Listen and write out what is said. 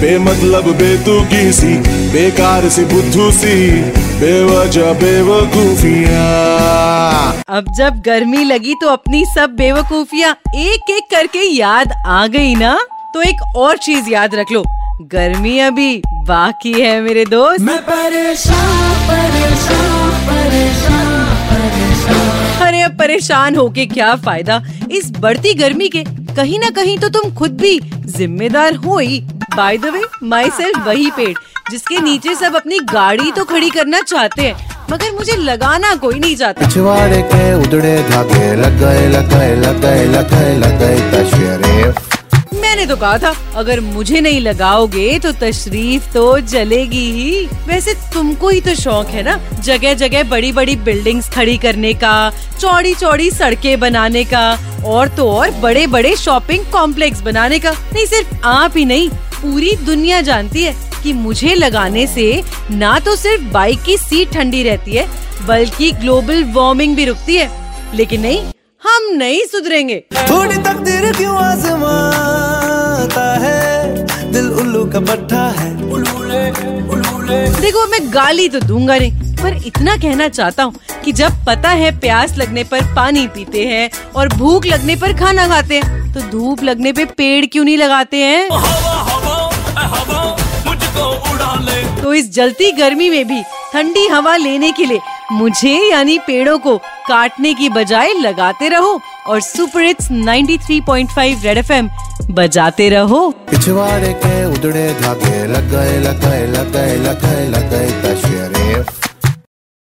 बेमतलब बेतुकी सी बेकार सी बुद्धू सी बेवजह बेवकूफिया। अब जब गर्मी लगी तो अपनी सब बेवकूफिया एक एक करके याद आ गई ना? तो एक और चीज़ याद रख लो। गर्मी अभी बाकी है मेरे दोस्त। मैं परेशान परेशान परेशान परेशान। अरे अब परेशान होके क्या फ़ायदा? इस बढ़ती गर्मी के कहीं ना कहीं तो तुम खुद भी जिम्मेदार हो ही। By the way my self वही पेड़ जिसके नीचे सब अपनी गाड़ी तो खड़ी करना चाहते हैं मगर मुझे लगाना कोई नहीं चाहता। पिछवाड़े के उधड़े धागे लग गए लग गए लग गए लग गए लग गए तशरीफ़ मैंने तो कहा था अगर मुझे नहीं लगाओगे तो तशरीफ़ तो जलेगी ही। वैसे तुमको ही तो शौक है ना जगह जगह बड़ी बड़ी बिल्डिंग्स खड़ी करने का चौड़ी चौड़ी सड़कें बनाने का और तो और बड़े बड़े शॉपिंग कॉम्प्लेक्स बनाने का। नहीं सिर्फ़ आप ही नहीं पूरी दुनिया जानती है कि मुझे लगाने से ना तो सिर्फ़ बाइक की सीट ठंडी रहती है बल्कि ग्लोबल वार्मिंग भी रुकती है। लेकिन नहीं हम नहीं सुधरेंगे। थोड़ी तकदीर क्यों आजमाता है? दिल उल्लू का पट्टा है। उलूले उलूले देखो मैं गाली तो दूँगा नहीं पर इतना कहना चाहता हूँ कि जब पता है प्यास लगने पर पानी पीते हैं और भूख लगने पर खाना खाते हैं तो धूप लगने पे पेड़ क्यों नहीं लगाते हैं? इस जलती गर्मी में भी ठंडी हवा लेने के लिए मुझे यानी पेड़ों को काटने की बजाय लगाते रहो और सुपर हिट्स 93.5 रेड एफएम बजाते रहो। पिछवाड़े के उधड़े धागे लगाए लगाए लगाए लगाए लग